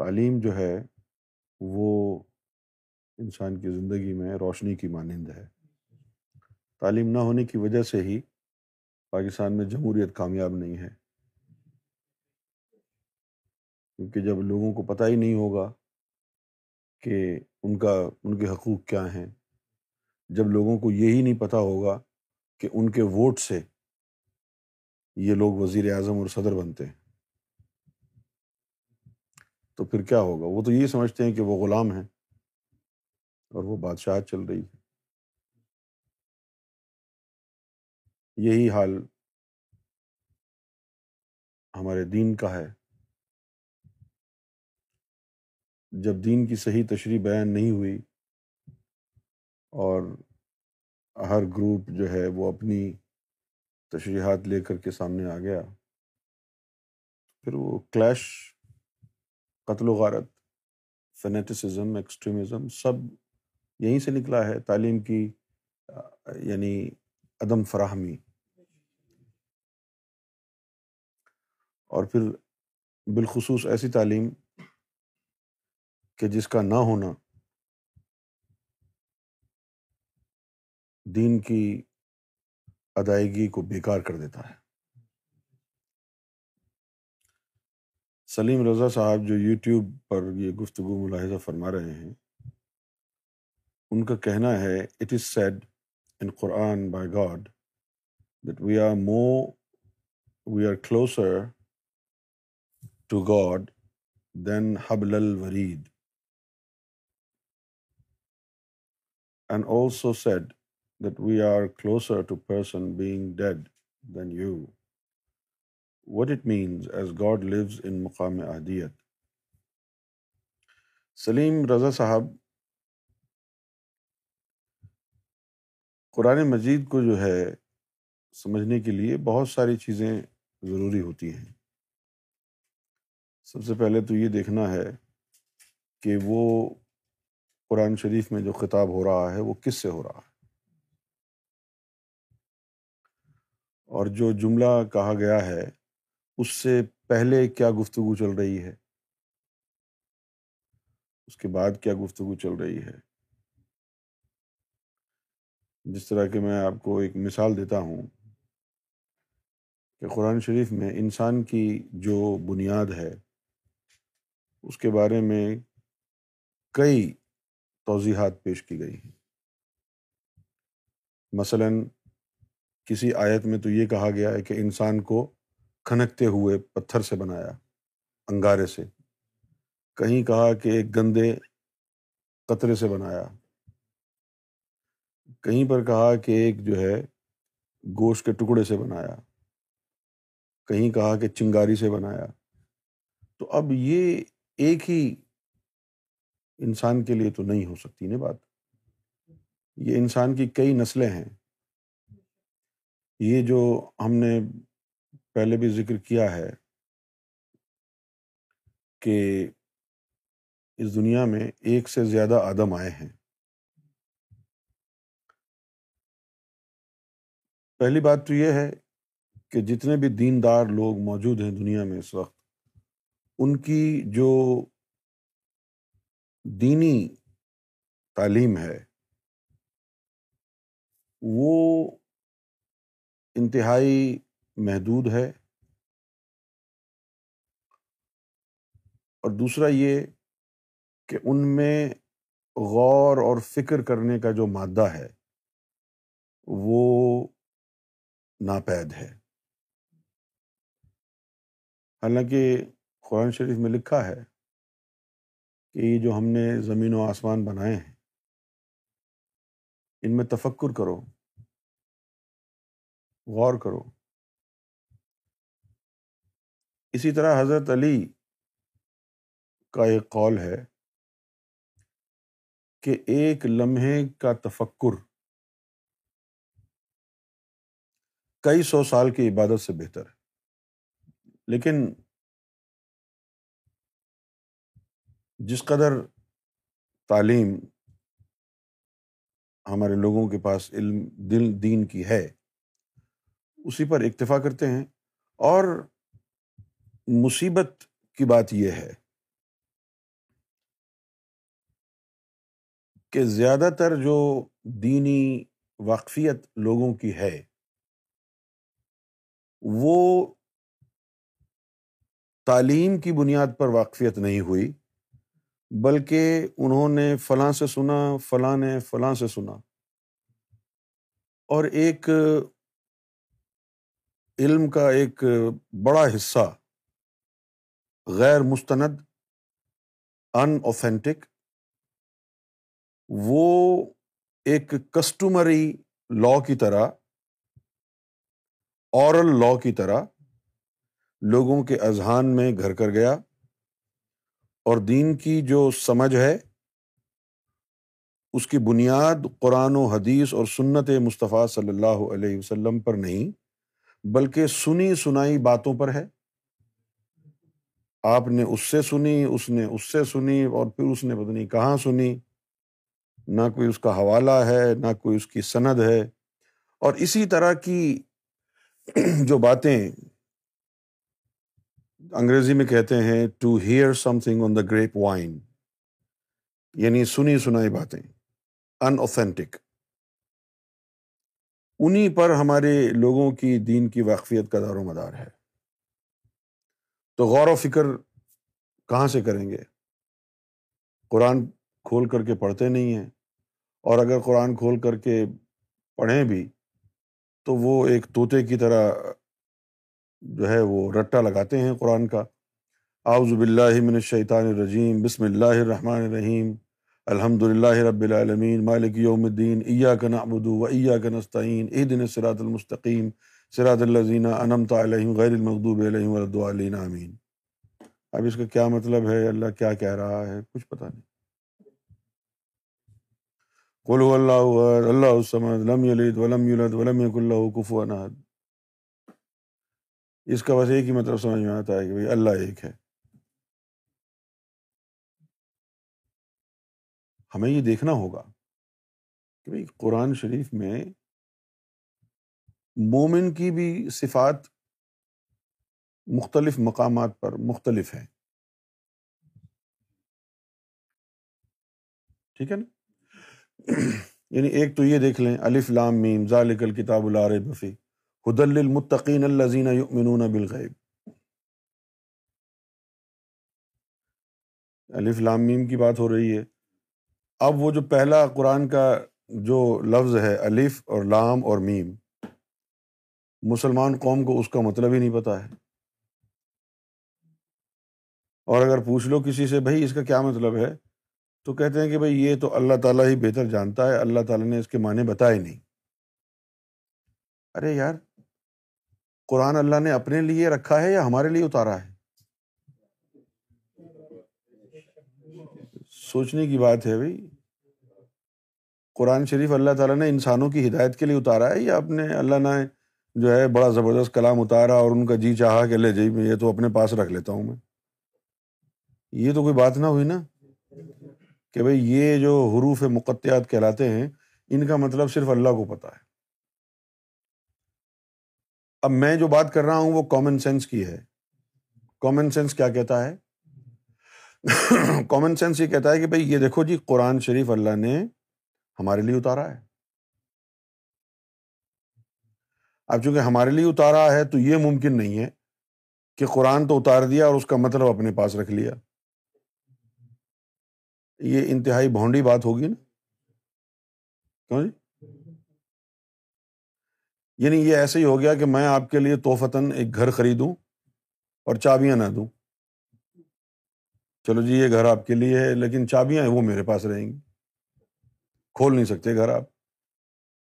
تعلیم جو ہے، وہ انسان کی زندگی میں روشنی کی مانند ہے۔ تعلیم نہ ہونے کی وجہ سے ہی پاکستان میں جمہوریت کامیاب نہیں ہے۔ کیونکہ جب لوگوں کو پتہ ہی نہیں ہوگا کہ ان کا، ان کے حقوق کیا ہیں، جب لوگوں کو یہی نہیں پتہ ہوگا کہ ان کے ووٹ سے یہ لوگ وزیر اعظم اور صدر بنتے ہیں۔ تو پھر کیا ہوگا؟ وہ تو یہی سمجھتے ہیں کہ وہ غلام ہیں۔ اور وہ بادشاہ چل رہی ہے یہی حال ہمارے دین کا ہے۔ جب دین کی صحیح تشریح بیان نہیں ہوئی اور ہر گروپ جو ہے وہ اپنی تشریحات لے کر کے سامنے آ گیا، پھر وہ کلیش قتل و غارت، فنیٹسزم، ایکسٹریمزم، سب یہیں سے نکلا ہے تعلیم کی یعنی عدم فراہمی۔ اور پھر بالخصوص ایسی تعلیم کہ جس کا نہ ہونا دین کی ادائیگی کو بیکار کر دیتا ہے۔ سلیم رضا صاحب جو یوٹیوب پر یہ گفتگو ملاحظہ فرما رہے ہیں، ان کا کہنا ہے it is said in Quran by God that we are mo we are closer to God than حبل الورید and also said that we are closer to person being dead then you what it means is God lives in مقام اہدیت سلیم رضا صاحب قرآن مجید کو جو ہے سمجھنے کے لیے بہت ساری چیزیں ضروری ہوتی ہیں۔ سب سے پہلے تو یہ دیکھنا ہے کہ وہ قرآن شریف میں جو خطاب ہو رہا ہے وہ کس سے ہو رہا ہے۔ اور جو جملہ کہا گیا ہے اس سے پہلے کیا گفتگو چل رہی ہے؟ اس کے بعد کیا گفتگو چل رہی ہے؟ جس طرح کہ میں آپ کو ایک مثال دیتا ہوں کہ قرآن شریف میں انسان کی جو بنیاد ہے، اس کے بارے میں کئی توضیحات پیش کی گئی ہیں۔ مثلاً کسی آیت میں تو یہ کہا گیا ہے کہ انسان کو کھنکتے ہوئے پتھر سے بنایا، انگارے سے۔ کہیں کہا کہ ایک گندے قطرے سے بنایا۔ کہیں پر کہا کہ ایک جو ہے، گوشت کے ٹکڑے سے بنایا۔ کہیں کہا کہ چنگاری سے بنایا۔ تو اب یہ ایک ہی انسان کے لیے تو نہیں ہو سکتی نا بات۔ یہ انسان کی کئی نسلیں ہیں۔ یہ جو ہم نے پہلے بھی ذکر کیا ہے کہ اس دنیا میں ایک سے زیادہ آدم آئے ہیں۔ پہلی بات تو یہ ہے کہ جتنے بھی دیندار لوگ موجود ہیں دنیا میں اس وقت، ان کی جو دینی تعلیم ہے، وہ انتہائی محدود ہے۔ اور دوسرا یہ کہ ان میں غور اور فکر کرنے کا جو مادہ ہے، وہ ناپید ہے۔ حالانکہ قرآن شریف میں لکھا ہے کہ یہ جو ہم نے زمین و آسمان بنائے ہیں، ان میں تفکر کرو، غور کرو۔ اسی طرح حضرت علی کا ایک قول ہے کہ ایک لمحے کا تفکر کئی سو سال کی عبادت سے بہتر ہے۔ لیکن جس قدر تعلیم ہمارے لوگوں کے پاس علم، دل، دین کی ہے، اسی پر اکتفا کرتے ہیں اور مصیبت کی بات یہ ہے کہ زیادہ تر جو دینی واقفیت لوگوں کی ہے، وہ تعلیم کی بنیاد پر واقفیت نہیں ہوئی، بلکہ انہوں نے فلاں سے سنا، فلاں نے فلاں سے سنا۔ اور ایک علم کا ایک بڑا حصہ غیر مستند ان اوتھینٹک وہ ایک کسٹمری لا کی طرح اورل لا کی طرح لوگوں کے اذہان میں گھر کر گیا اور دین کی جو سمجھ ہے، اس کی بنیاد قرآن و حدیث اور سنت مصطفیٰ صلی اللہ علیہ وسلم پر نہیں، بلکہ سنی سنائی باتوں پر ہے۔ آپ نے اس سے سنی، اس نے اس سے سنی اور پھر اس نے پتہ نہیں کہاں سنی۔ نہ کوئی اس کا حوالہ ہے، نہ کوئی اس کی سند ہے۔ اور اسی طرح کی جو باتیں انگریزی میں کہتے ہیں to hear something on the grapevine یعنی سنی سنائی باتیں۔ ان اوتھینٹک انہیں پر ہمارے لوگوں کی دین کی واقفیت کا دار و مدار ہے۔ تو غور و فکر کہاں سے کریں گے؟ قرآن کھول کر کے پڑھتے نہیں ہیں اور اگر قرآن کھول کر کے پڑھیں بھی تو وہ ایک طوطے کی طرح جو ہے وہ رٹا لگاتے ہیں قرآن کا۔ اعوذ باللہ من الشیطان الرجیم، بسم اللہ الرحمن الرحیم الحمد للہ رب العالمین، مالک یوم الدین، ایاک نعبد و ایاک نستعین، اہدنا الصراط المستقیم صراط الذین انعمت علیہم غیر المغضوب علیہم ولا الضالین اب اس کا کیا مطلب ہے؟ اللہ کیا کہہ رہا ہے؟ کچھ پتہ نہیں۔ قل هو اللہ اللہ الصمد، لم یلد ولم یولد ولم یکن له کفوا احد۔ اس کا بس ایک ہی مطلب سمجھ میں آتا ہے کہ بھائی اللہ ایک ہے۔ ہمیں یہ دیکھنا ہوگا کہ بھائی قرآن شریف میں مومن کی بھی صفات مختلف مقامات پر مختلف ہے ٹھیک ہے نا؟ یعنی ایک تو یہ دیکھ لیں، الف لام میم، ذالک الکتاب العرب بفی حدل المطقین الزین یؤمنون بالغیب۔ الف لام میم کی بات ہو رہی ہے۔ اب وہ جو پہلا قرآن کا جو لفظ ہے، الف اور لام اور میم مسلمان قوم کو اس کا مطلب ہی نہیں پتا ہے۔ اور اگر پوچھ لو کسی سے، بھائی اس کا کیا مطلب ہے؟ تو کہتے ہیں کہ بھائی یہ تو اللہ تعالیٰ ہی بہتر جانتا ہے، اللہ تعالیٰ نے اس کے معنی بتائے نہیں۔ ارے یار، قرآن اللہ نے اپنے لیے رکھا ہے یا ہمارے لیے اتارا ہے؟ سوچنے کی بات ہے بھائی۔ قرآن شریف اللہ تعالیٰ نے انسانوں کی ہدایت کے لیے اتارا ہے یا اپنے اللہ نے جو ہے بڑا زبردست کلام اتارا اور ان کا جی چاہا کہ لے جی میں یہ تو اپنے پاس رکھ لیتا ہوں میں۔ یہ تو کوئی بات نہ ہوئی نا کہ بھائی یہ جو حروف مقتیات کہلاتے ہیں، ان کا مطلب صرف اللہ کو پتہ ہے۔ اب میں جو بات کر رہا ہوں وہ کامن سینس کی ہے۔ کامن سینس کیا کہتا ہے؟ کامن سینس یہ کہتا ہے کہ بھائی یہ دیکھو جی قرآن شریف اللہ نے ہمارے لیے اتارا ہے۔ اب چونکہ ہمارے لیے اتارا ہے تو یہ ممکن نہیں ہے کہ قرآن تو اتار دیا اور اس کا مطلب اپنے پاس رکھ لیا۔ یہ انتہائی بھونڈی بات ہوگی نا۔ کیوں جی؟ یعنی یہ ایسے ہی ہو گیا کہ میں آپ کے لیے توفتاً ایک گھر خریدوں اور چابیاں نہ دوں۔ چلو جی یہ گھر آپ کے لیے ہے، لیکن چابیاں ہیں، وہ میرے پاس رہیں گی۔ کھول نہیں سکتے گھر آپ۔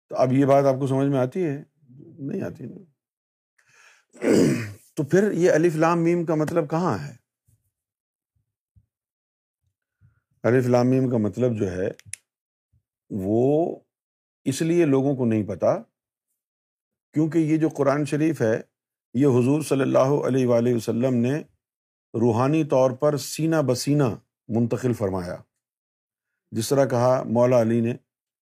تو اب یہ بات آپ کو سمجھ میں آتی ہے؟ نہیں آتی۔ نہیں تو پھر یہ الف لام میم کا مطلب کہاں ہے؟ الف لام میم کا مطلب جو ہے، وہ اس لیے لوگوں کو نہیں پتا کیونکہ یہ جو قرآن شریف ہے، یہ حضور صلی اللہ علیہ وآلہ وسلم نے روحانی طور پر سینہ بسینہ منتقل فرمایا۔ جس طرح کہا مولا علی نے،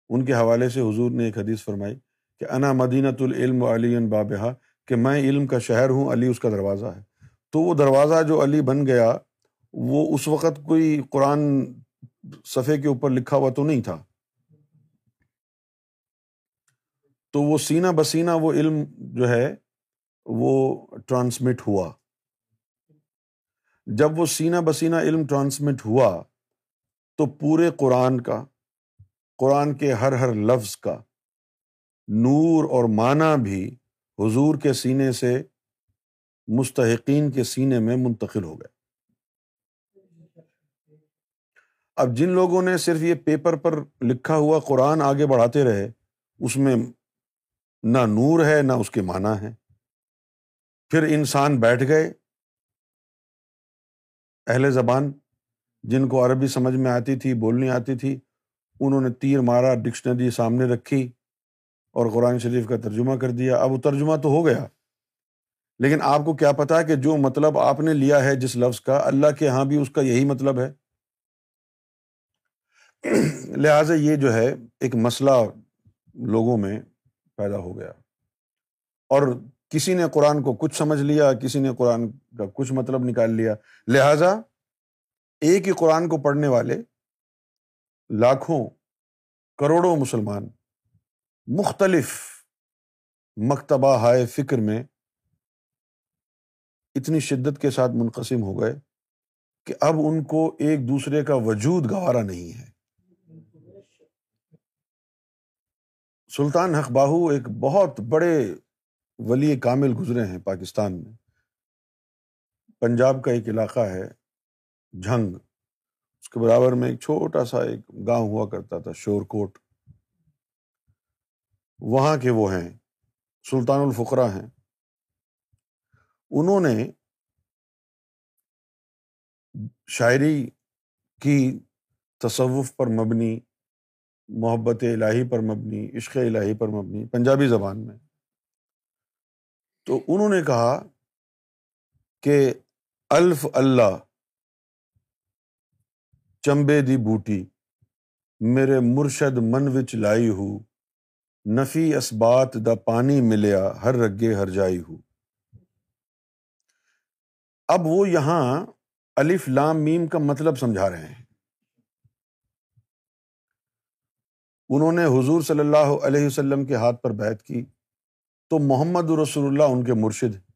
ان کے حوالے سے حضور نے ایک حدیث فرمائی۔ کہ انا مدینت العلم علی بابہ کہ میں علم کا شہر ہوں، علی اس کا دروازہ ہے۔ تو وہ دروازہ جو علی بن گیا، وہ اس وقت کوئی قرآن صفحے کے اوپر لکھا ہوا تو نہیں تھا۔ تو وہ سینہ بسینہ وہ علم جو ہے، وہ ٹرانسمٹ ہوا۔ جب وہ سینہ بسینہ علم ٹرانسمٹ ہوا، تو پورے قرآن کا، قرآن کے ہر ہر لفظ کا نور اور معنی بھی حضور کے سینے سے مستحقین کے سینے میں منتقل ہو گئے۔ اب جن لوگوں نے صرف یہ پیپر پر لکھا ہوا قرآن آگے بڑھاتے رہے، اس میں نہ نور ہے، نہ اس کے معنی ہے پھر انسان بیٹھ گئے، اہل زبان، جن کو عربی سمجھ میں آتی تھی، بولنی آتی تھی، انہوں نے تیر مارا، ڈکشنری سامنے رکھی۔ اور قرآن شریف کا ترجمہ کر دیا۔ اب وہ ترجمہ تو ہو گیا۔ لیکن آپ کو کیا پتا کہ جو مطلب آپ نے لیا ہے جس لفظ کا، اللہ کے یہاں بھی اس کا یہی مطلب ہے؟ لہٰذا یہ جو ہے ایک مسئلہ لوگوں میں پیدا ہو گیا۔ اور کسی نے قرآن کو کچھ سمجھ لیا، کسی نے قرآن کا کچھ مطلب نکال لیا۔ لہٰذا ایک ہی قرآن کو پڑھنے والے لاکھوں، کروڑوں مسلمان مختلف مکتبہ ہائے فکر میں اتنی شدت کے ساتھ منقسم ہو گئے کہ اب ان کو ایک دوسرے کا وجود گوارا نہیں ہے۔ سلطان حق باہو ایک بہت بڑے ولی کامل گزرے ہیں پاکستان میں۔ پنجاب کا ایک علاقہ ہے، جھنگ۔ اس کے برابر میں ایک چھوٹا سا ایک گاؤں ہوا کرتا تھا، شور کوٹ۔ وہاں کے وہ ہیں، سلطان الفقرا ہیں۔ انہوں نے شاعری کی تصوف پر مبنی، محبت الہی پر مبنی، عشق الہی پر مبنی، پنجابی زبان میں۔ تو انہوں نے کہا کہ الف اللہ، چمبے دی بوٹی، میرے مرشد من وچ لائی ہو۔ نفی اسبات دا پانی ملیا، ہر رگے ہر جائی ہو۔ اب وہ یہاں الف لام میم کا مطلب سمجھا رہے ہیں۔ انہوں نے حضور صلی اللہ علیہ وسلم کے ہاتھ پر بیت کی، تو محمد رسول اللہ ان کے مرشد۔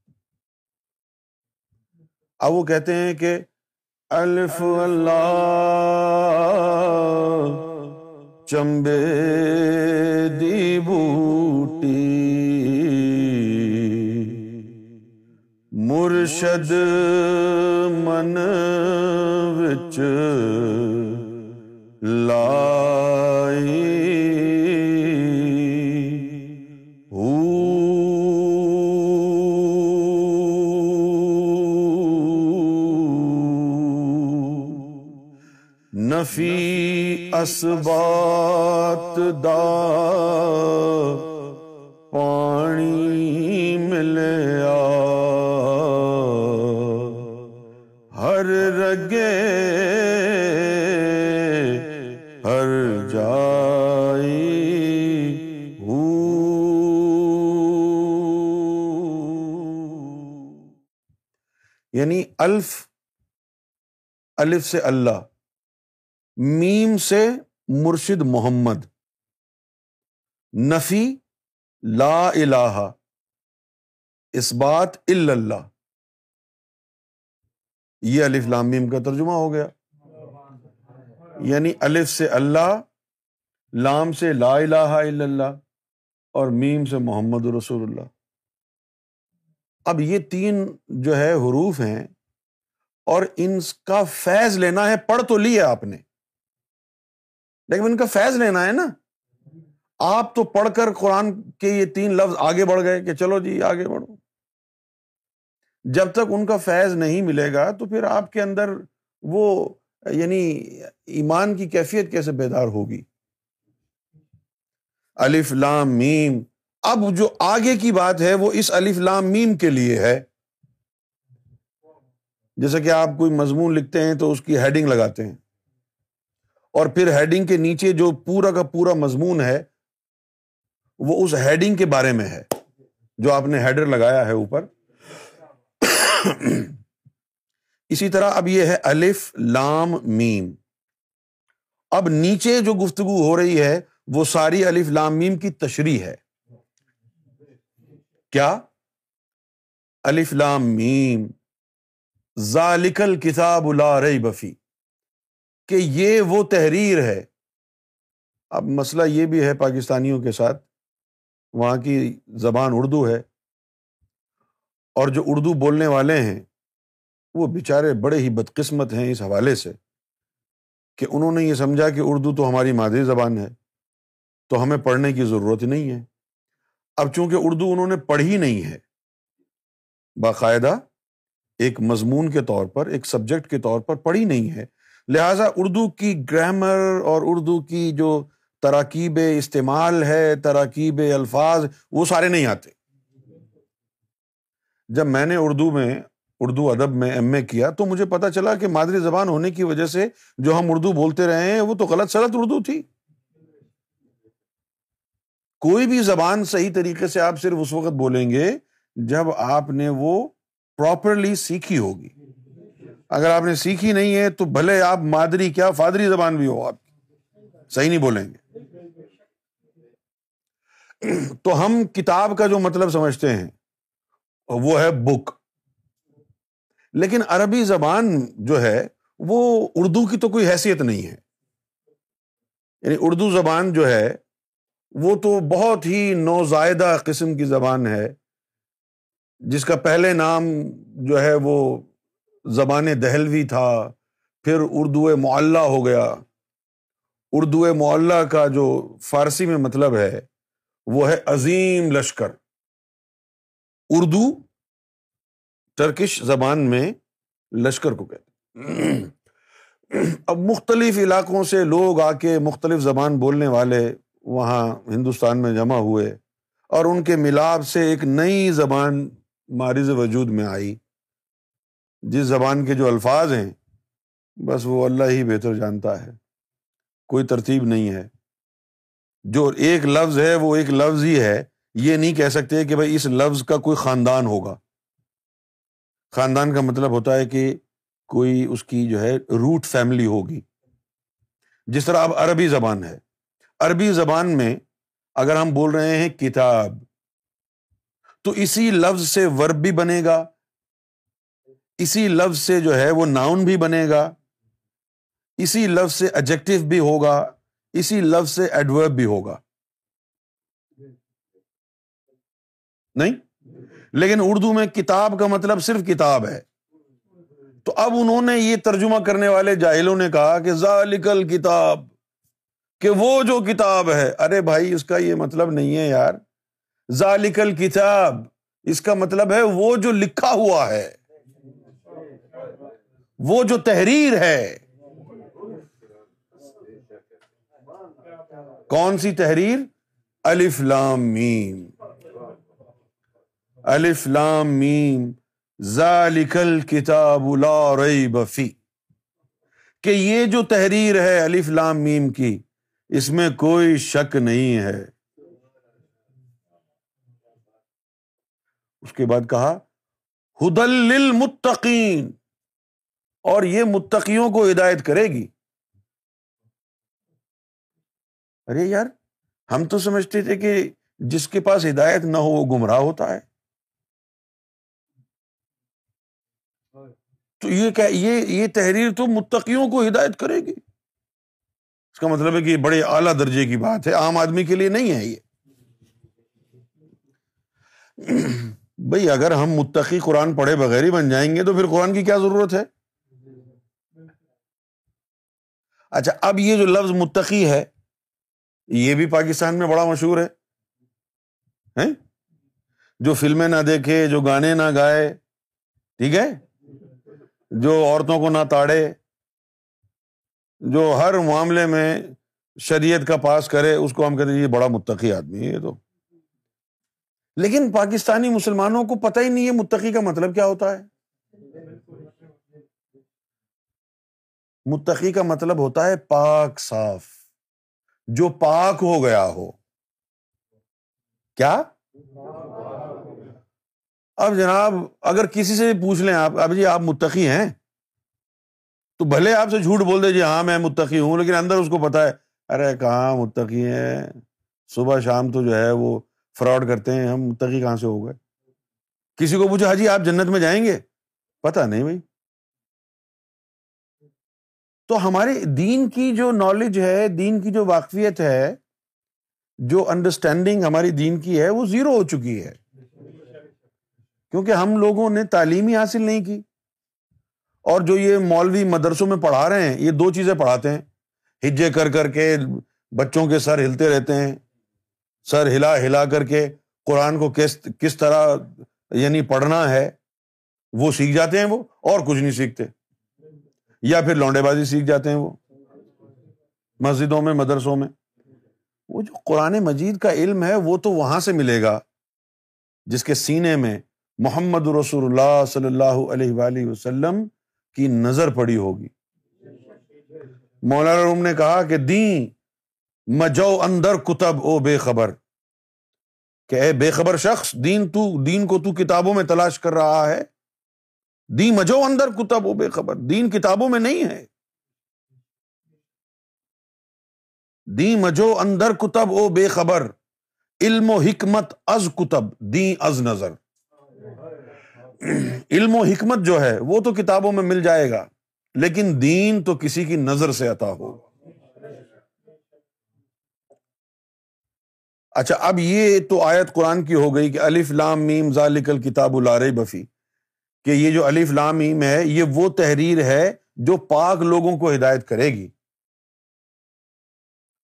اب وہ کہتے ہیں کہ الف اللہ چمبے دی بوٹی۔ مرشد من وچ لائی۔ نفی اسبات دا پانی ملیا ہر رگے ہر جائی یعنی الف الف سے اللہ۔ میم سے مرشد محمد۔ نفی، لا الہ، اس بات اللہ۔ یہ الف لام میم کا ترجمہ ہو گیا۔ یعنی الف سے اللہ، لام سے لا الہ الا اللہ اور میم سے محمد رسول اللہ۔ اب یہ تین جو ہے حروف ہیں اور ان کا فیض لینا ہے، پڑھ تو لیا آپ نے۔ لیکن ان کا فیض لینا ہے نا۔ آپ تو پڑھ کر قرآن کے یہ تین لفظ آگے بڑھ گئے کہ چلو جی آگے بڑھو۔ جب تک ان کا فیض نہیں ملے گا تو پھر آپ کے اندر وہ یعنی ایمان کی کیفیت کیسے بیدار ہوگی۔ الف لام میم۔ اب جو آگے کی بات ہے وہ اس الف لام میم کے لیے ہے۔ جیسے کہ آپ کوئی مضمون لکھتے ہیں تو اس کی ہیڈنگ لگاتے ہیں۔ اور پھر ہیڈنگ کے نیچے جو پورا کا پورا مضمون ہے، وہ اس ہیڈنگ کے بارے میں ہے، جو آپ نے ہیڈر لگایا ہے اوپر۔ اسی طرح اب یہ ہے الف لام میم۔ اب نیچے جو گفتگو ہو رہی ہے، وہ ساری الف لام میم کی تشریح ہے۔ کیا؟ الفلام میم۔ ذالکل کتاب ری بفی کہ یہ وہ تحریر ہے۔ اب مسئلہ یہ بھی ہے پاکستانیوں کے ساتھ، وہاں کی زبان اردو ہے اور جو اردو بولنے والے ہیں، وہ بیچارے بڑے ہی بدقسمت ہیں اس حوالے سے کہ انہوں نے یہ سمجھا کہ اردو تو ہماری مادری زبان ہے، تو ہمیں پڑھنے کی ضرورت نہیں ہے۔ اب چونکہ اردو انہوں نے پڑھی نہیں ہے، باقاعدہ ایک مضمون کے طور پر، ایک سبجیکٹ کے طور پر پڑھی نہیں ہے لہٰذا اردو کی گرامر اور اردو کی جو تراکیب استعمال ہے، تراکیب الفاظ، وہ سارے نہیں آتے۔ جب میں نے اردو میں، اردو ادب میں ایم اے کیا تو مجھے پتا چلا کہ مادری زبان ہونے کی وجہ سے جو ہم اردو بولتے رہے ہیں، وہ تو غلط سلط اردو تھی۔ کوئی بھی زبان صحیح طریقے سے آپ صرف اس وقت بولیں گے جب آپ نے وہ پراپرلی سیکھی ہوگی۔ اگر آپ نے سیکھی نہیں ہے تو بھلے آپ مادری کیا فادری زبان بھی ہو آپ صحیح نہیں بولیں گے۔ تو ہم کتاب کا جو مطلب سمجھتے ہیں، وہ ہے بک۔ لیکن عربی زبان جو ہے، وہ اردو کی تو کوئی حیثیت نہیں ہے۔ یعنی اردو زبان جو ہے، وہ تو بہت ہی نوزائدہ قسم کی زبان ہے، جس کا پہلے نام جو ہے وہ زبان دہلوی تھا، پھر اردو معلّہ ہو گیا۔ اردو معلّہ کا جو فارسی میں مطلب ہے، وہ ہے عظیم لشکر۔ اردو ٹرکش زبان میں لشکر کو کہتے اب مختلف علاقوں سے لوگ آ کے مختلف زبان بولنے والے وہاں ہندوستان میں جمع ہوئے اور ان کے ملاپ سے ایک نئی زبان مارز وجود میں آئی۔ جس زبان کے جو الفاظ ہیں، بس وہ اللہ ہی بہتر جانتا ہے۔ کوئی ترتیب نہیں ہے۔ جو ایک لفظ ہے، وہ ایک لفظ ہی ہے۔ یہ نہیں کہہ سکتے کہ بھائی اس لفظ کا کوئی خاندان ہوگا۔ خاندان کا مطلب ہوتا ہے کہ کوئی اس کی جو ہے روٹ فیملی ہوگی۔ جس طرح اب عربی زبان ہے۔ عربی زبان میں اگر ہم بول رہے ہیں کتاب، تو اسی لفظ سے ورب بھی بنے گا۔ اسی لفظ سے جو ہے وہ ناؤن بھی بنے گا، اسی لفظ سے ایجیکٹو بھی ہوگا، اسی لفظ سے ایڈورب بھی ہوگا۔ نہیں؟ لیکن اردو میں کتاب کا مطلب صرف کتاب ہے۔ تو اب انہوں نے یہ ترجمہ کرنے والے جاہلوں نے کہا کہ ذالکل کتاب کہ وہ جو کتاب ہے، ارے بھائی اس کا یہ مطلب نہیں ہے یار۔ ذالکل کتاب اس کا مطلب ہے وہ جو لکھا ہوا ہے۔ وہ جو تحریر ہے، کون سی تحریر؟ الف لام میم۔ الف لام میم، ذالکل کتاب لا ریب فی۔ کہ یہ جو تحریر ہے الف لام میم کی، اس میں کوئی شک نہیں ہے۔ اس کے بعد کہا، ہدل للمتقین۔ اور یہ متقیوں کو ہدایت کرے گی۔ ارے یار، ہم تو سمجھتے تھے کہ جس کے پاس ہدایت نہ ہو وہ گمراہ ہوتا ہے۔ تو یہ کیا یہ یہ تحریر تو متقیوں کو ہدایت کرے گی۔ اس کا مطلب ہے کہ یہ بڑے اعلیٰ درجے کی بات ہے، عام آدمی کے لیے نہیں ہے یہ۔ بھائی اگر ہم متقی قرآن پڑھے بغیر ہی بن جائیں گے تو پھر قرآن کی کیا ضرورت ہے؟ اچھا اب یہ جو لفظ متقی ہے، یہ بھی پاکستان میں بڑا مشہور ہے جو فلمیں نہ دیکھے، جو گانے نہ گائے، ٹھیک ہے؟ جو عورتوں کو نہ تاڑے، جو ہر معاملے میں شریعت کا پاس کرے، اس کو ہم کہتے ہیں یہ بڑا متقی آدمی ہے یہ تو۔ لیکن پاکستانی مسلمانوں کو پتہ ہی نہیں ہے متقی کا مطلب کیا ہوتا ہے۔ متقی کا مطلب ہوتا ہے پاک صاف۔ جو پاک ہو گیا ہو۔ کیا؟ اب جناب، اگر کسی سے پوچھ لیں آپ اب جی آپ متقی ہیں۔ تو بھلے آپ سے جھوٹ بول دے جی ہاں میں متقی ہوں، لیکن اندر اس کو پتا ہے۔ ارے، کہاں متقی ہیں؟ صبح شام تو جو ہے وہ فراڈ کرتے ہیں، ہم متقی کہاں سے ہو گئے؟ کسی کو پوچھا حاجی آپ جنت میں جائیں گے؟ پتا نہیں بھائی۔ تو ہمارے دین کی جو نالج ہے، دین کی جو واقفیت ہے، جو انڈرسٹینڈنگ ہماری دین کی ہے، وہ زیرو ہو چکی ہے۔ کیونکہ ہم لوگوں نے تعلیم ہی حاصل نہیں کی۔ اور جو یہ مولوی مدرسوں میں پڑھا رہے ہیں، یہ دو چیزیں پڑھاتے ہیں۔ ہجے کر کر کے بچوں کے سر ہلتے رہتے ہیں۔ سر ہلا ہلا کر کے قرآن کو کس کس طرح یعنی پڑھنا ہے، وہ سیکھ جاتے ہیں وہ، اور کچھ نہیں سیکھتے۔ یا پھر لونڈے بازی سیکھ جاتے ہیں وہ، مسجدوں میں، مدرسوں میں۔ وہ جو قرآن مجید کا علم ہے، وہ تو وہاں سے ملے گا، جس کے سینے میں محمد رسول اللہ صلی اللہ علیہ وآلہ وسلم کی نظر پڑی ہوگی۔ مولانا روم نے کہا کہ دین مجو اندر کتب او بے خبر۔ کہ اے بے خبر شخص، دین تو، دین کو تو کتابوں میں تلاش کر رہا ہے دی مجو اندر کتب او بے خبر۔ دین کتابوں میں نہیں ہے۔ دی مجو اندر کتب او بے خبر۔ علم و حکمت از کتب۔ دی از نظر۔ علم و حکمت جو ہے، وہ تو کتابوں میں مل جائے گا، لیکن دین تو کسی کی نظر سے عطا ہو۔ اچھا اب یہ تو آیت قرآن کی ہو گئی کہ الف لام میم ذالک کتاب الار بفی کہ یہ جو الف لام میم ہے، یہ وہ تحریر ہے جو پاک لوگوں کو ہدایت کرے گی۔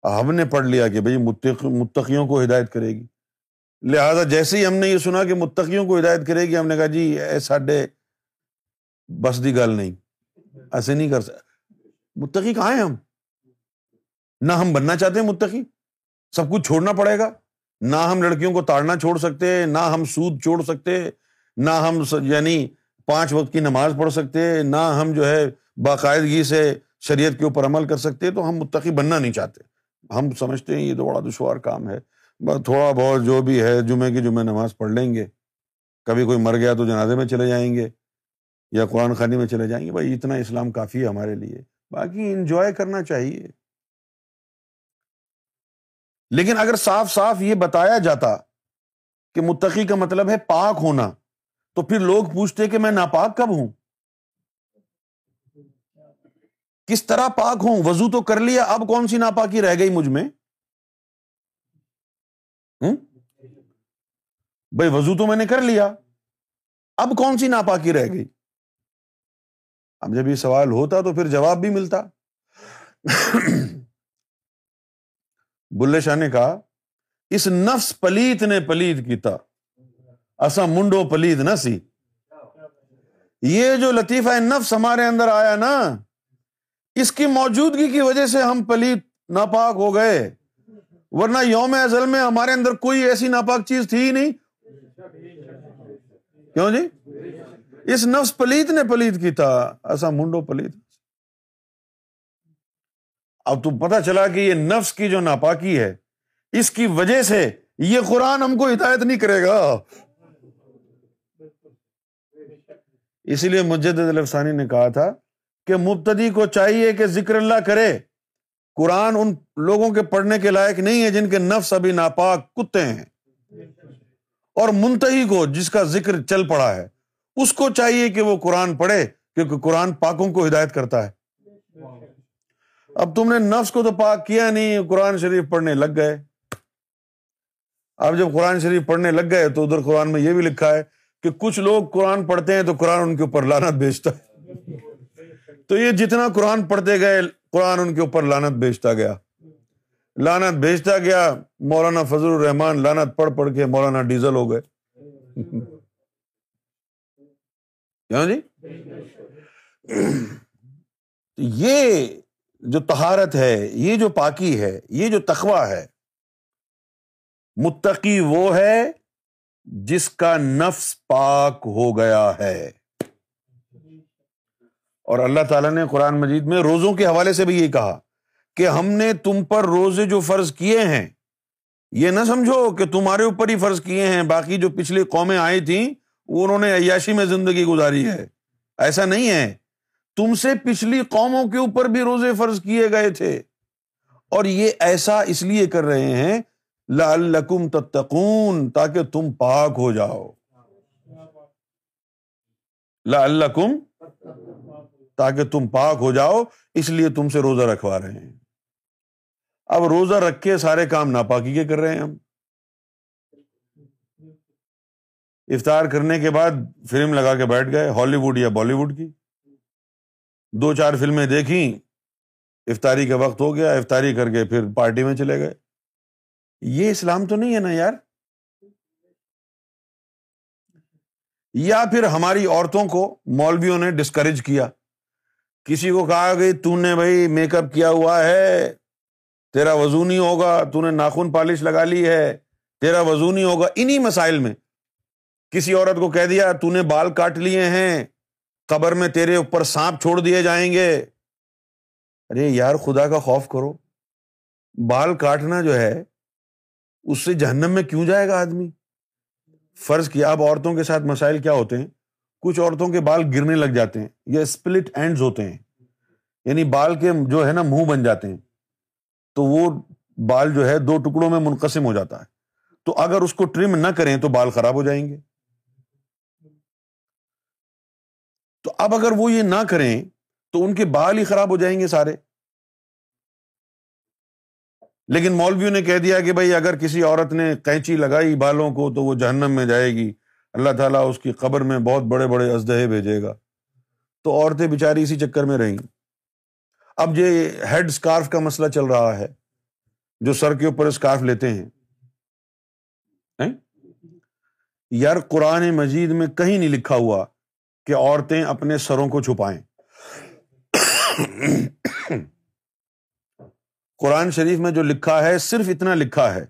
ہم نے پڑھ لیا کہ بھائی متقیوں کو ہدایت کرے گی۔ لہٰذا جیسے ہی ہم نے یہ سنا کہ متقیوں کو ہدایت کرے گی، ہم نے کہا جی اے ساڈے بس دی گل نہیں۔ ایسے نہیں کر سکتے۔ متقی کہاں ہیں ہم؟ نہ ہم بننا چاہتے ہیں متقی۔ سب کچھ چھوڑنا پڑے گا۔ نہ ہم لڑکیوں کو تاڑنا چھوڑ سکتے، نہ ہم سود چھوڑ سکتے، نہ ہم یعنی پانچ وقت کی نماز پڑھ سکتے، نہ ہم جو ہے باقاعدگی سے شریعت کے اوپر عمل کر سکتے، تو ہم متقی بننا نہیں چاہتے۔ ہم سمجھتے ہیں یہ تو بڑا دشوار کام ہے۔ بس تھوڑا بہت جو بھی ہے جمعے کی جمعے نماز پڑھ لیں گے۔ کبھی کوئی مر گیا تو جنازے میں چلے جائیں گے یا قرآن خانی میں چلے جائیں گے۔ بھائی، اتنا اسلام کافی ہے ہمارے لیے۔ باقی انجوائے کرنا چاہیے۔ لیکن اگر صاف صاف یہ بتایا جاتا کہ متقی کا مطلب ہے پاک ہونا تو پھر لوگ پوچھتے کہ میں ناپاک کب ہوں؟ کس طرح پاک ہوں؟ وضو تو کر لیا، اب کون سی ناپاکی رہ گئی مجھ میں؟ بھائی وضو تو میں نے کر لیا، اب کون سی ناپاکی رہ گئی؟ اب جب یہ سوال ہوتا تو پھر جواب بھی ملتا۔ بلے شاہ نے کہا، اس نفس پلیت نے پلیت کیتا۔ اصا منڈو پلیت نہ سی۔ یہ جو لطیفہ نفس ہمارے اندر آیا نا، اس کی موجودگی کی وجہ سے ہم پلیت ناپاک ہو گئے۔ ورنہ یوم ازل میں ہمارے اندر کوئی ایسی ناپاک چیز تھی ہی نہیں۔ کیوں جی؟ اس نفس پلیت نے پلیت کی تھا ایسا منڈو پلیت اب تو پتا چلا کہ یہ نفس کی جو ناپاکی ہے، اس کی وجہ سے یہ قرآن ہم کو ہدایت نہیں کرے گا۔ اسی لیے مجد الفسانی نے کہا تھا کہ مبتدی کو چاہیے کہ ذکر اللہ کرے۔ قرآن ان لوگوں کے پڑھنے کے لائق نہیں ہے جن کے نفس ابھی ناپاک کتے ہیں۔ اور منتحی کو جس کا ذکر چل پڑا ہے، اس کو چاہیے کہ وہ قرآن پڑھے، کیونکہ قرآن پاکوں کو ہدایت کرتا ہے۔ اب تم نے نفس کو تو پاک کیا نہیں، قرآن شریف پڑھنے لگ گئے۔ اب جب قرآن شریف پڑھنے لگ گئے تو ادھر قرآن میں یہ بھی لکھا ہے کہ کچھ لوگ قرآن پڑھتے ہیں تو قرآن ان کے اوپر لانت بیچتا ہے۔ تو یہ جتنا قرآن پڑھتے گئے، قرآن ان کے اوپر لانت بیچتا گیا۔ لانت بیچتا گیا، مولانا فضل الرحمان لانت پڑھ پڑھ کے مولانا ڈیزل ہو گئے۔ کیوں جی؟ یہ جو تہارت ہے، یہ جو پاکی ہے، یہ جو تخوا ہے، متقی وہ ہے جس کا نفس پاک ہو گیا ہے۔ اور اللہ تعالیٰ نے قرآن مجید میں روزوں کے حوالے سے بھی یہ کہا کہ ہم نے تم پر روزے جو فرض کیے ہیں، یہ نہ سمجھو کہ تمہارے اوپر ہی فرض کیے ہیں، باقی جو پچھلی قومیں آئی تھیں انہوں نے عیاشی میں زندگی گزاری ہے۔ ایسا نہیں ہے۔ تم سے پچھلی قوموں کے اوپر بھی روزے فرض کیے گئے تھے۔ اور یہ ایسا اس لیے کر رہے ہیں لعلکم تتقون، تاکہ تم پاک ہو جاؤ۔ لا تاکہ تم پاک ہو جاؤ، اس لیے تم سے روزہ رکھوا رہے ہیں۔ اب روزہ رکھ کے سارے کام ناپاکی کے کر رہے ہیں ہم۔ افطار کرنے کے بعد فلم لگا کے بیٹھ گئے، ہالی ووڈ یا بالی ووڈ کی۔ دو چار فلمیں دیکھیں، افطاری کا وقت ہو گیا، افطاری کر کے پھر پارٹی میں چلے گئے۔ یہ اسلام تو نہیں ہے نا یار؟ یا پھر ہماری عورتوں کو مولویوں نے ڈسکریج کیا، کسی کو کہا کہ تو نے بھائی میک اپ کیا ہوا ہے، تیرا وضو نہیں ہوگا، تو نے ناخن پالش لگا لی ہے، تیرا وضو نہیں ہوگا انہیں مسائل میں کسی عورت کو کہہ دیا تو نے بال کاٹ لیے ہیں، قبر میں تیرے اوپر سانپ چھوڑ دیے جائیں گے۔ ارے یار خدا کا خوف کرو، بال کاٹنا جو ہے اس سے جہنم میں کیوں جائے گا آدمی؟ فرض کیا اب عورتوں کے ساتھ مسائل کیا ہوتے ہیں؟ کچھ عورتوں کے بال گرنے لگ جاتے ہیں یا اسپلٹ اینڈز ہوتے ہیں یعنی بال کے جو ہے نا منہ بن جاتے ہیں، تو وہ بال جو ہے دو ٹکڑوں میں منقسم ہو جاتا ہے۔ تو اگر اس کو ٹرم نہ کریں تو بال خراب ہو جائیں گے۔ تو اب اگر وہ یہ نہ کریں تو ان کے بال ہی خراب ہو جائیں گے سارے۔ لیکن مولویوں نے کہہ دیا کہ بھائی اگر کسی عورت نے کینچی لگائی بالوں کو تو وہ جہنم میں جائے گی۔ اللہ تعالیٰ اس کی قبر میں بہت بڑے بڑے ازدہے بھیجے گا۔ تو عورتیں بیچاری اسی چکر میں رہیں۔ اب یہ ہیڈ اسکارف کا مسئلہ چل رہا ہے جو سر کے اوپر اسکارف لیتے ہیں؟ یار قرآن مجید میں کہیں نہیں لکھا ہوا کہ عورتیں اپنے سروں کو چھپائیں۔ قرآن شریف میں جو لکھا ہے، صرف اتنا لکھا ہے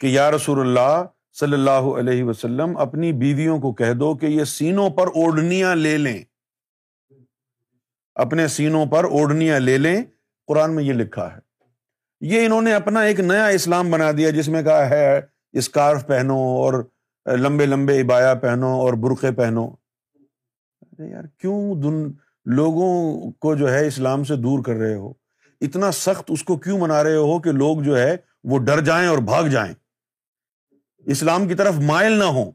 کہ یا رسول اللہ صلی اللہ علیہ وسلم اپنی بیویوں کو کہہ دو کہ یہ سینوں پر اوڑھنیاں لے لیں۔ اپنے سینوں پر اوڑھنیاں لے لیں۔ قرآن میں یہ لکھا ہے۔ یہ انہوں نے اپنا ایک نیا اسلام بنا دیا جس میں کہا ہے، اسکارف پہنو اور لمبے لمبے ابایا پہنو اور برقے پہنو۔ یار، کیوں دن لوگوں کو جو ہے اسلام سے دور کر رہے ہو؟ اتنا سخت اس کو کیوں منا رہے ہو کہ لوگ جو ہے وہ ڈر جائیں اور بھاگ جائیں؟ اسلام کی طرف مائل نہ ہو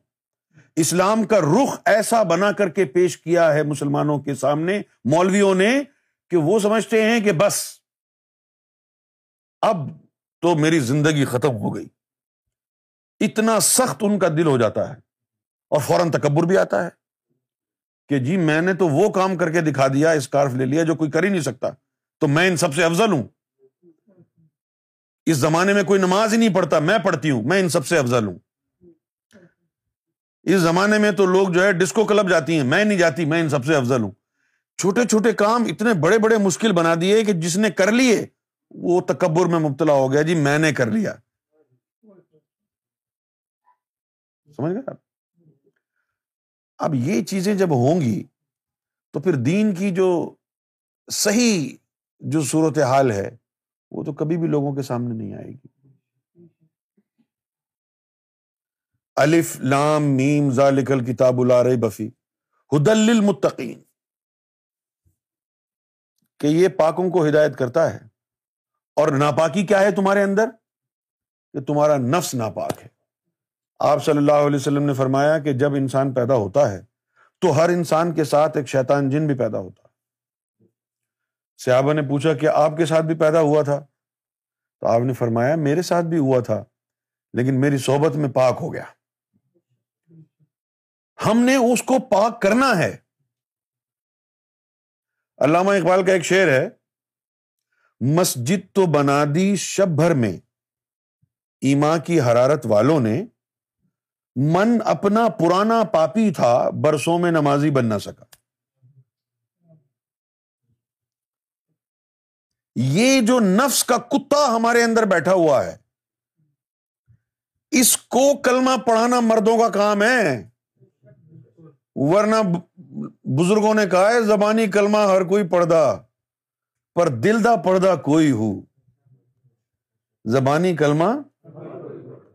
اسلام کا رخ ایسا بنا کر کے پیش کیا ہے مسلمانوں کے سامنے، مولویوں نے، کہ وہ سمجھتے ہیں کہ بس، اب تو میری زندگی ختم ہو گئی۔ اتنا سخت ان کا دل ہو جاتا ہے اور فوراً تکبر بھی آتا ہے کہ جی میں نے تو وہ کام کر کے دکھا دیا، اسکارف لے لیا جو کوئی کر ہی نہیں سکتا۔ تو میں ان سب سے افضل ہوں۔ اس زمانے میں کوئی نماز ہی نہیں پڑھتا، میں پڑھتی ہوں، میں ان سب سے افضل ہوں۔ اس زمانے میں تو لوگ جو ہے ڈسکو کلب جاتی ہیں، میں نہیں جاتی، میں ان سب سے افضل ہوں۔ چھوٹے چھوٹے کام اتنے بڑے بڑے مشکل بنا دیے کہ جس نے کر لیے، وہ تکبر میں مبتلا ہو گیا جی میں نے کر لیا۔ سمجھ گئے اب یہ چیزیں جب ہوں گی تو پھر دین کی جو صحیح جو صورت حال ہے، وہ تو کبھی بھی لوگوں کے سامنے نہیں آئے گی۔ الف، لام، میم ذالکل کتاب الار بفی ہدل المتقین کہ یہ پاکوں کو ہدایت کرتا ہے۔ اور ناپاکی کیا ہے تمہارے اندر؟ کہ تمہارا نفس ناپاک ہے۔ آپ صلی اللہ علیہ وسلم نے فرمایا کہ جب انسان پیدا ہوتا ہے، تو ہر انسان کے ساتھ ایک شیطان جن بھی پیدا ہوتا ہے۔ صحابہ نے پوچھا کہ آپ کے ساتھ بھی پیدا ہوا تھا؟ تو آپ نے فرمایا، میرے ساتھ بھی ہوا تھا، لیکن میری صحبت میں پاک ہو گیا۔ ہم نے اس کو پاک کرنا ہے۔ علامہ اقبال کا ایک شعر ہے، مسجد تو بنا دی شب بھر میں۔ ایما کی حرارت والوں نے من اپنا پرانا پاپی تھا، برسوں میں نمازی بن نہ سکا۔ یہ جو نفس کا کتا ہمارے اندر بیٹھا ہوا ہے، اس کو کلمہ پڑھانا مردوں کا کام ہے۔ ورنہ بزرگوں نے کہا ہے زبانی کلمہ ہر کوئی پڑھدا، پر دل دا پڑھدا کوئی ہو۔ زبانی کلمہ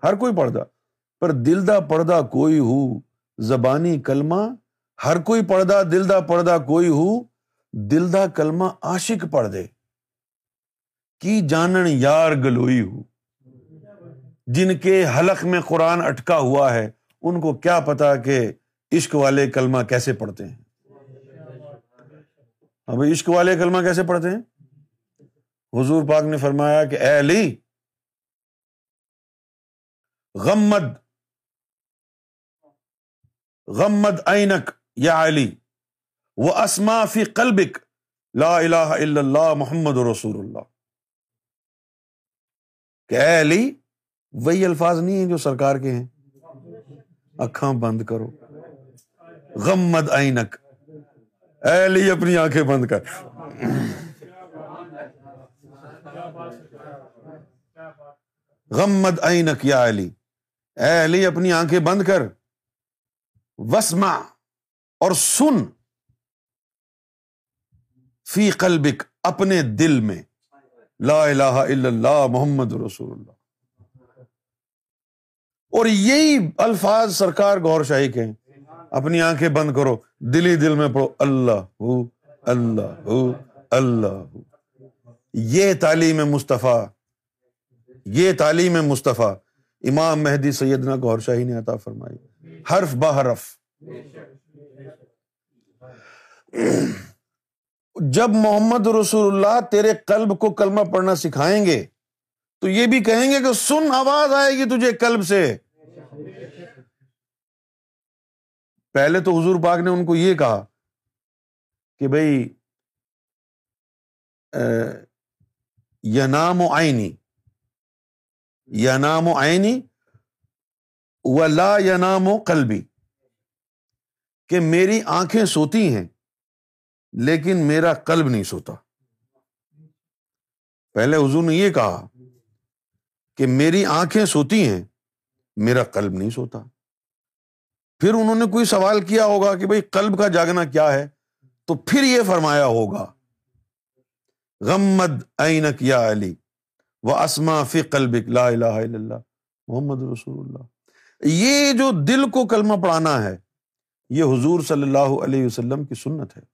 ہر کوئی پڑھدا، پر دل دا پڑھدا کوئی ہو۔ زبانی کلمہ ہر کوئی پڑھدا دل دا پڑھدا کوئی ہو۔ دل دا کلمہ عاشق پڑھ دے۔ کی جانن یار گلوئی ہو؟ جن کے حلق میں قرآن اٹکا ہوا ہے، ان کو کیا پتا کہ عشق والے کلمہ کیسے پڑھتے ہیں؟ اب عشق والے کلمہ کیسے پڑھتے ہیں؟ حضور پاک نے فرمایا کہ اے علی، غمد غمد اینک یا علی وہ اسما فی قلبک، لا الہ الا اللہ محمد رسول اللہ۔ کہ اے علی، وہی الفاظ نہیں ہیں جو سرکار کے ہیں۔ اکھاں بند کرو۔ غمد اینک اے علی، اپنی آنکھیں بند کر۔ غمد اینک یا علی۔ اے علی، اپنی آنکھیں بند کر۔ وسما اور سن۔ فی قلبک، اپنے دل میں۔ لا الہ الا اللہ محمد رسول اللہ۔ اور یہی الفاظ سرکار گور شاہی کے اپنی آنکھیں بند کرو، دلی دل میں پڑھو، اللہ ہو اللہ ہو اللہ ہو۔ یہ تعلیم مصطفیٰ، یہ تعلیم مصطفیٰ۔ امام مہدی سیدنا گور شاہی نے عطا فرمائی۔ حرف بحرف جب محمد رسول اللہ تیرے قلب کو کلمہ پڑھنا سکھائیں گے، تو یہ بھی کہیں گے کہ سن، آواز آئے گی تجھے کلب سے۔ پہلے تو حضور پاک نے ان کو یہ کہا کہ بھائی یہ نام و آئینی یا نام و آئینی و لا یا نام و قلبی، کہ میری آنکھیں سوتی ہیں۔ لیکن میرا قلب نہیں سوتا۔ پہلے حضور نے یہ کہا کہ میری آنکھیں سوتی ہیں، میرا قلب نہیں سوتا۔ پھر انہوں نے کوئی سوال کیا ہوگا کہ بھائی قلب کا جاگنا کیا ہے؟ تو پھر یہ فرمایا ہوگا، غمد یا علی وہ اسما فی قلب لا الہ الا اللہ محمد رسول اللہ۔ یہ جو دل کو کلمہ پڑھانا ہے، یہ حضور صلی اللہ علیہ وسلم کی سنت ہے۔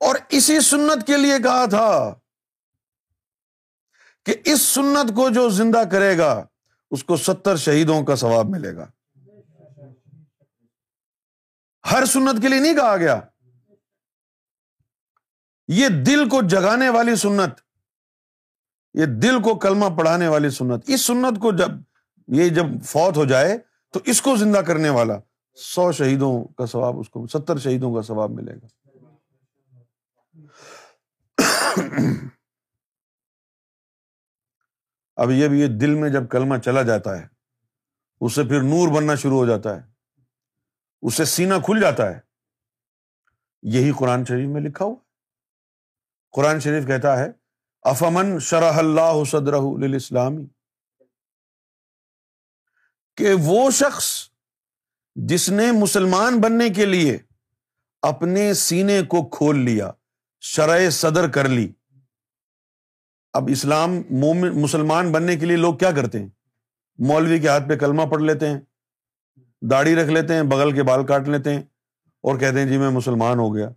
اور اسی سنت کے لیے کہا تھا کہ اس سنت کو جو زندہ کرے گا، اس کو ستر شہیدوں کا ثواب ملے گا۔ ہر سنت کے لیے نہیں کہا گیا۔ یہ دل کو جگانے والی سنت، یہ دل کو کلمہ پڑھانے والی سنت۔ اس سنت کو جب یہ جب فوت ہو جائے تو اس کو زندہ کرنے والا سو شہیدوں کا ثواب، اس کو ستر شہیدوں کا ثواب ملے گا۔ اب یہ بھی یہ دل میں جب کلمہ چلا جاتا ہے، اس سے پھر نور بننا شروع ہو جاتا ہے۔ اس سے سینہ کھل جاتا ہے۔ یہی قرآن شریف میں لکھا ہوا قرآن شریف کہتا ہے، افمن شرح اللہ صدر اسلامی کہ وہ شخص جس نے مسلمان بننے کے لیے اپنے سینے کو کھول لیا شرح صدر کر لی۔ اب اسلام مومن، مسلمان بننے کے لیے لوگ کیا کرتے ہیں؟ مولوی کے ہاتھ پہ کلمہ پڑھ لیتے ہیں، داڑھی رکھ لیتے ہیں، بغل کے بال کاٹ لیتے ہیں اور کہتے ہیں جی میں مسلمان ہو گیا۔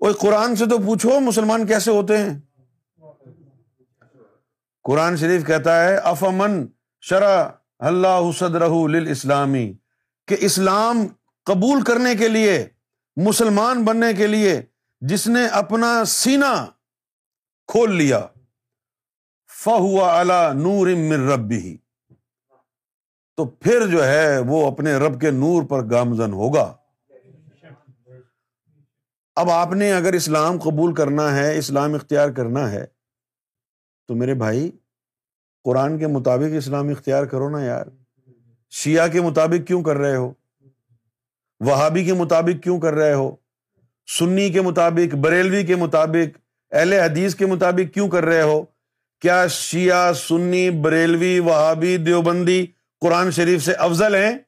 وہ قرآن سے تو پوچھو، مسلمان کیسے ہوتے ہیں؟ قرآن شریف کہتا ہے افامن شرح اللہ صدرہ اسلامی کہ اسلام قبول کرنے کے لیے، مسلمان بننے کے لیے جس نے اپنا سینا کھول لیا فہوا اعلی نور ربی ہی تو پھر جو ہے وہ اپنے رب کے نور پر گامزن ہوگا۔ اب آپ نے اگر اسلام قبول کرنا ہے، اسلام اختیار کرنا ہے، تو میرے بھائی، قرآن کے مطابق اسلام اختیار کرو نا یار۔ شیعہ کے مطابق کیوں کر رہے ہو؟ وہابی کے مطابق کیوں کر رہے ہو؟ سنی کے مطابق، بریلوی کے مطابق، اہل حدیث کے مطابق کیوں کر رہے ہو؟ کیا شیعہ، سنی، بریلوی، وہابی، دیوبندی قرآن شریف سے افضل ہیں؟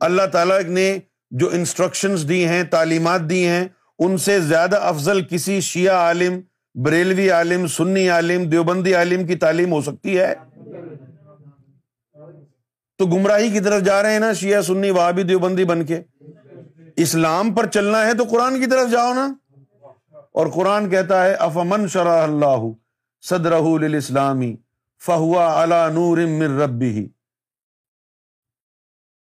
اللہ تعالیٰ نے جو انسٹرکشنز دی ہیں، تعلیمات دی ہیں، ان سے زیادہ افضل کسی شیعہ عالم، بریلوی عالم، سنی عالم، دیوبندی عالم کی تعلیم ہو سکتی ہے؟ تو گمراہی کی طرف جا رہے ہیں نا شیعہ، سنی، وہابی، دیوبندی بن کے۔ اسلام پر چلنا ہے تو قرآن کی طرف جاؤ نا۔ اور قرآن کہتا ہے، افمن شرح اللہ صدر اسلامی فہوا علا نور من ربی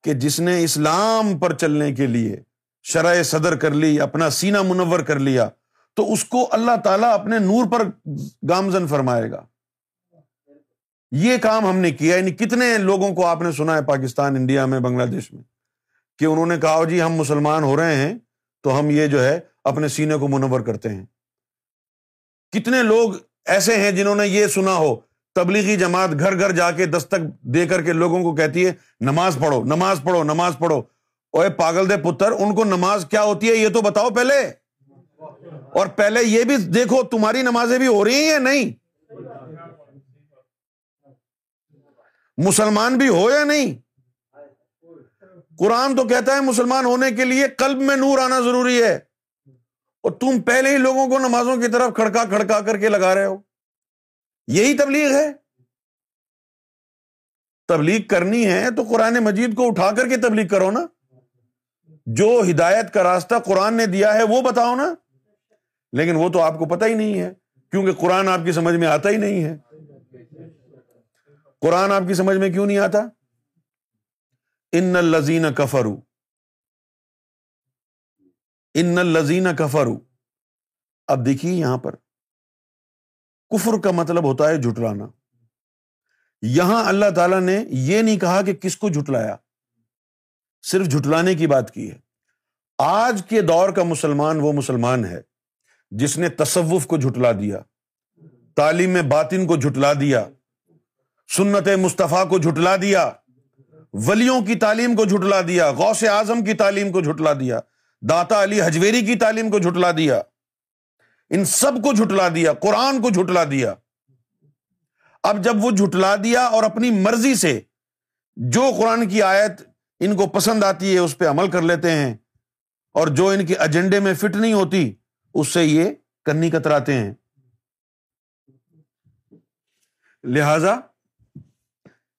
کہ جس نے اسلام پر چلنے کے لیے شرح صدر کر لی، اپنا سینہ منور کر لیا، تو اس کو اللہ تعالیٰ اپنے نور پر گامزن فرمائے گا۔ یہ کام ہم نے کیا یعنی کتنے لوگوں کو آپ نے سنا ہے پاکستان، انڈیا میں، بنگلہ دیش میں۔ کہ انہوں نے کہا جی ہم مسلمان ہو رہے ہیں، تو ہم یہ جو ہے اپنے سینے کو منور کرتے ہیں۔ کتنے لوگ ایسے ہیں جنہوں نے یہ سنا ہو، تبلیغی جماعت گھر گھر جا کے دستک دے کر کے لوگوں کو کہتی ہے، نماز پڑھو نماز پڑھو نماز پڑھو۔ اوے پاگل دے پتر، ان کو نماز کیا ہوتی ہے؟ یہ تو بتاؤ پہلے۔ اور پہلے یہ بھی دیکھو، تمہاری نمازیں بھی ہو رہی ہیں یا نہیں؟ مسلمان بھی ہو یا نہیں؟ قرآن تو کہتا ہے مسلمان ہونے کے لیے قلب میں نور آنا ضروری ہے۔ اور تم پہلے ہی لوگوں کو نمازوں کی طرف کھڑکا کھڑکا کر کے لگا رہے ہو۔ یہی تبلیغ ہے۔ تبلیغ کرنی ہے تو قرآن مجید کو اٹھا کر کے تبلیغ کرو نا۔ جو ہدایت کا راستہ قرآن نے دیا ہے وہ بتاؤ نا۔ لیکن وہ تو آپ کو پتہ ہی نہیں ہے، کیونکہ قرآن آپ کی سمجھ میں آتا ہی نہیں ہے۔ قرآن آپ کی سمجھ میں کیوں نہیں آتا؟ ان الزین کفرو ان الزین کفرو اب دیکھیے یہاں پر. کفر کا مطلب ہوتا ہے جھٹلانا. یہاں اللہ تعالیٰ نے یہ نہیں کہا کہ کس کو جھٹلایا. صرف جھٹلانے کی بات کی ہے. آج کے دور کا مسلمان وہ مسلمان ہے جس نے تصوف کو جھٹلا دیا، تعلیم باطن کو جھٹلا دیا، سنت مصطفیٰ کو جھٹلا دیا ولیوں کی تعلیم کو جھٹلا دیا، غوث اعظم کی تعلیم کو جھٹلا دیا، داتا علی حجویری کی تعلیم کو جھٹلا دیا، ان سب کو جھٹلا دیا، قرآن کو جھٹلا دیا۔ اب جب وہ جھٹلا دیا اور اپنی مرضی سے جو قرآن کی آیت ان کو پسند آتی ہے، اس پہ عمل کر لیتے ہیں اور جو ان کے ایجنڈے میں فٹ نہیں ہوتی، اس سے یہ کنی کتراتے ہیں۔ لہذا